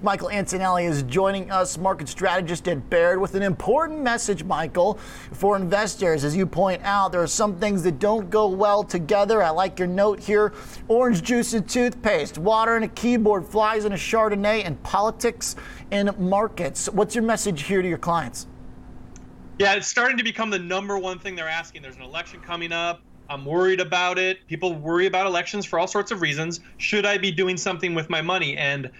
Michael Antonelli is joining us, market strategist at Baird, with an important message, Michael, for investors. As you point out, there are some things that don't go well together. I like your note here orange juice and toothpaste, water and a keyboard, flies in a Chardonnay, and politics in markets. What's your message here to your clients? Yeah, it's starting to become the number one thing they're asking. There's an election coming up. I'm worried about it. People worry about elections for all sorts of reasons. Should I be doing something with my money? And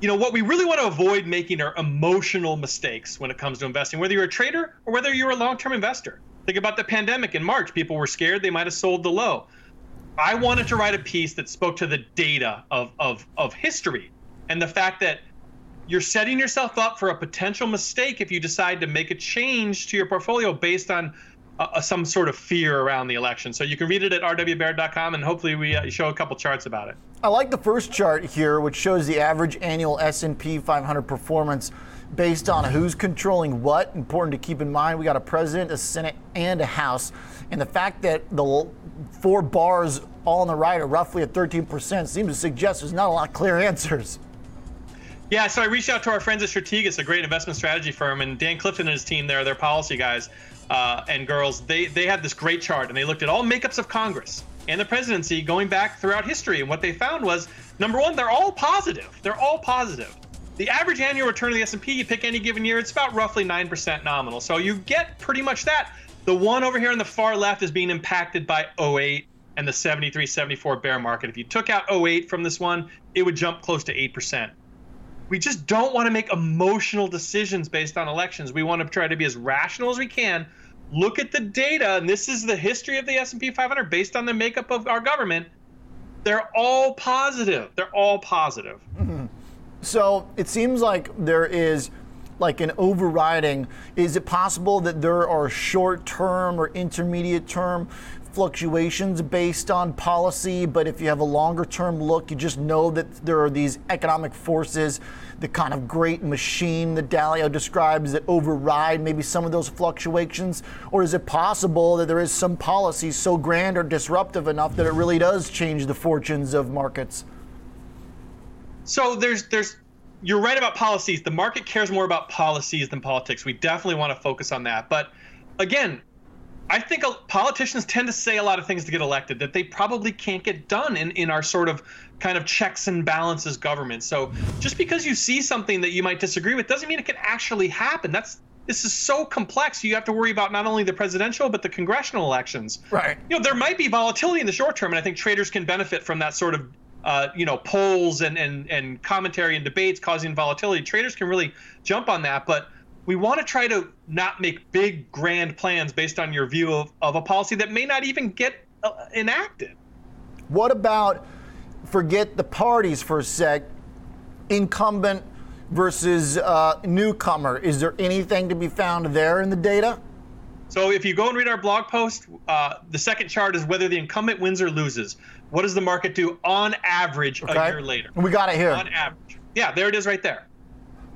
you know what we really want to avoid making are emotional mistakes when it comes to investing, whether you're a trader or whether you're a long-term investor. Think about the pandemic in March. People were scared; they might have sold the low. I wanted to write a piece that spoke to the data of of of history and the fact that you're setting yourself up for a potential mistake if you decide to make a change to your portfolio based on uh, some sort of fear around the election. So you can read it at rwbaird.com, and hopefully we uh, show a couple charts about it. I like the first chart here, which shows the average annual S&P 500 performance based on who's controlling what. Important to keep in mind, we got a president, a senate, and a house, and the fact that the four bars all on the right are roughly at 13% seems to suggest there's not a lot of clear answers. Yeah, so I reached out to our friends at Strategas, a great investment strategy firm, and Dan Clifton and his team there, their policy guys uh, and girls, they they had this great chart, and they looked at all makeups of Congress and the presidency going back throughout history, and what they found was number one, they're all positive. They're all positive. The average annual return of the S&P, you pick any given year, it's about roughly nine percent nominal. So you get pretty much that. The one over here on the far left is being impacted by 08 and the 73 74 bear market. If you took out 08 from this one, it would jump close to 8% we just don't want to make emotional decisions based on elections. We want to try to be as rational as we can. Look at the data, and this is the history of the S&P 500 based on the makeup of our government. They're all positive. They're all positive. Mm-hmm. So it seems like there is like an overriding. Is it possible that there are short term or intermediate term fluctuations based on policy, but if you have a longer term look, you just know that there are these economic forces, the kind of great machine that Dalio describes that override maybe some of those fluctuations? Or is it possible that there is some policy so grand or disruptive enough that it really does change the fortunes of markets? So there's there's you're right about policies. The market cares more about policies than politics. We definitely want to focus on that. But again, I think politicians tend to say a lot of things to get elected that they probably can't get done in, in our sort of kind of checks and balances government. So just because you see something that you might disagree with doesn't mean it can actually happen. That's this is so complex. You have to worry about not only the presidential but the congressional elections. Right. You know, there might be volatility in the short term, and I think traders can benefit from that sort of uh, you know polls and, and and commentary and debates causing volatility. Traders can really jump on that, but we want to try to not make big grand plans based on your view of, of a policy that may not even get uh, enacted. What about forget the parties for a sec, incumbent versus uh, newcomer? Is there anything to be found there in the data? So if you go and read our blog post, uh, the second chart is whether the incumbent wins or loses. What does the market do on average okay. a year later? We got it here. On average. Yeah, there it is right there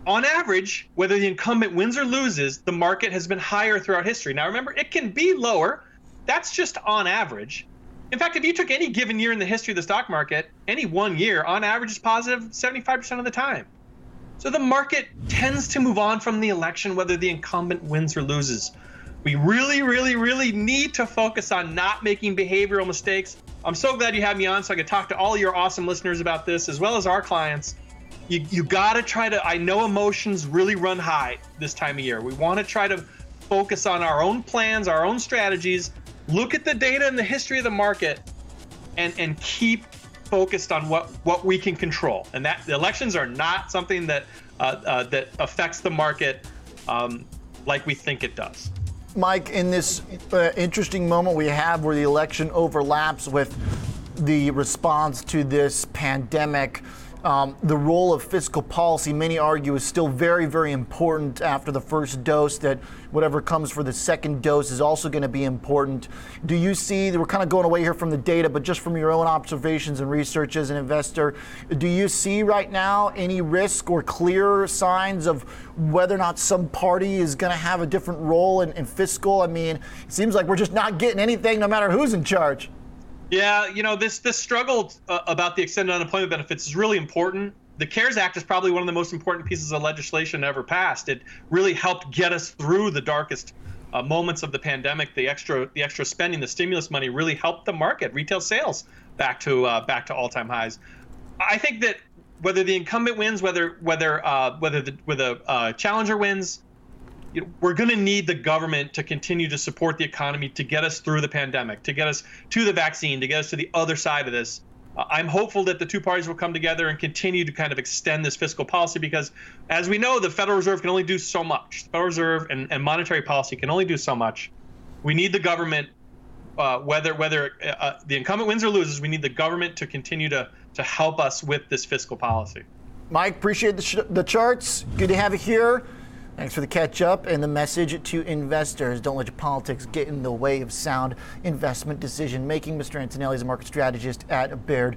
on average, whether the incumbent wins or loses, the market has been higher throughout history. Now, remember, it can be lower. That's just on average. In fact, if you took any given year in the history of the stock market, any one year, on average, is positive 75% of the time. So the market tends to move on from the election, whether the incumbent wins or loses. We really, really, really need to focus on not making behavioral mistakes. I'm so glad you had me on so I could talk to all your awesome listeners about this, as well as our clients you, you got to try to i know emotions really run high this time of year. We want to try to focus on our own plans our own strategies look at the data and the history of the market and and keep focused on what what we can control. And that the elections are not something that uh, uh, that affects the market um, like we think it does. Mike in this uh, interesting moment we have where the election overlaps with the response to this pandemic um, the role of fiscal policy, many argue, is still very, very important after the first dose, that whatever comes for the second dose is also going to be important. Do you see, we're kind of going away here from the data, but just from your own observations and research as an investor, do you see right now any risk or clear signs of whether or not some party is going to have a different role in, in fiscal? I mean, it seems like we're just not getting anything no matter who's in charge. Yeah, you know this this struggle uh, about the extended unemployment benefits is really important. the CARES Act is probably one of the most important pieces of legislation ever passed. It really helped get us through the darkest uh, moments of the pandemic. The extra the extra spending, the stimulus money, really helped the market, retail sales back to uh, back to all time highs. I think that whether the incumbent wins, whether whether uh, whether the whether uh, challenger wins, you know, we're going to need the government to continue to support the economy to get us through the pandemic, to get us to the vaccine, to get us to the other side of this. Uh, I'm hopeful that the two parties will come together and continue to kind of extend this fiscal policy because, as we know, the Federal Reserve can only do so much. The Federal Reserve and, and monetary policy can only do so much. We need the government, uh, whether whether uh, the incumbent wins or loses, we need the government to continue to to help us with this fiscal policy. Mike, appreciate the, sh- the charts. Good to have you here. Thanks for the catch up and the message to investors. Don't let your politics get in the way of sound investment decision making. Mr. Antonelli is a market strategist at Baird.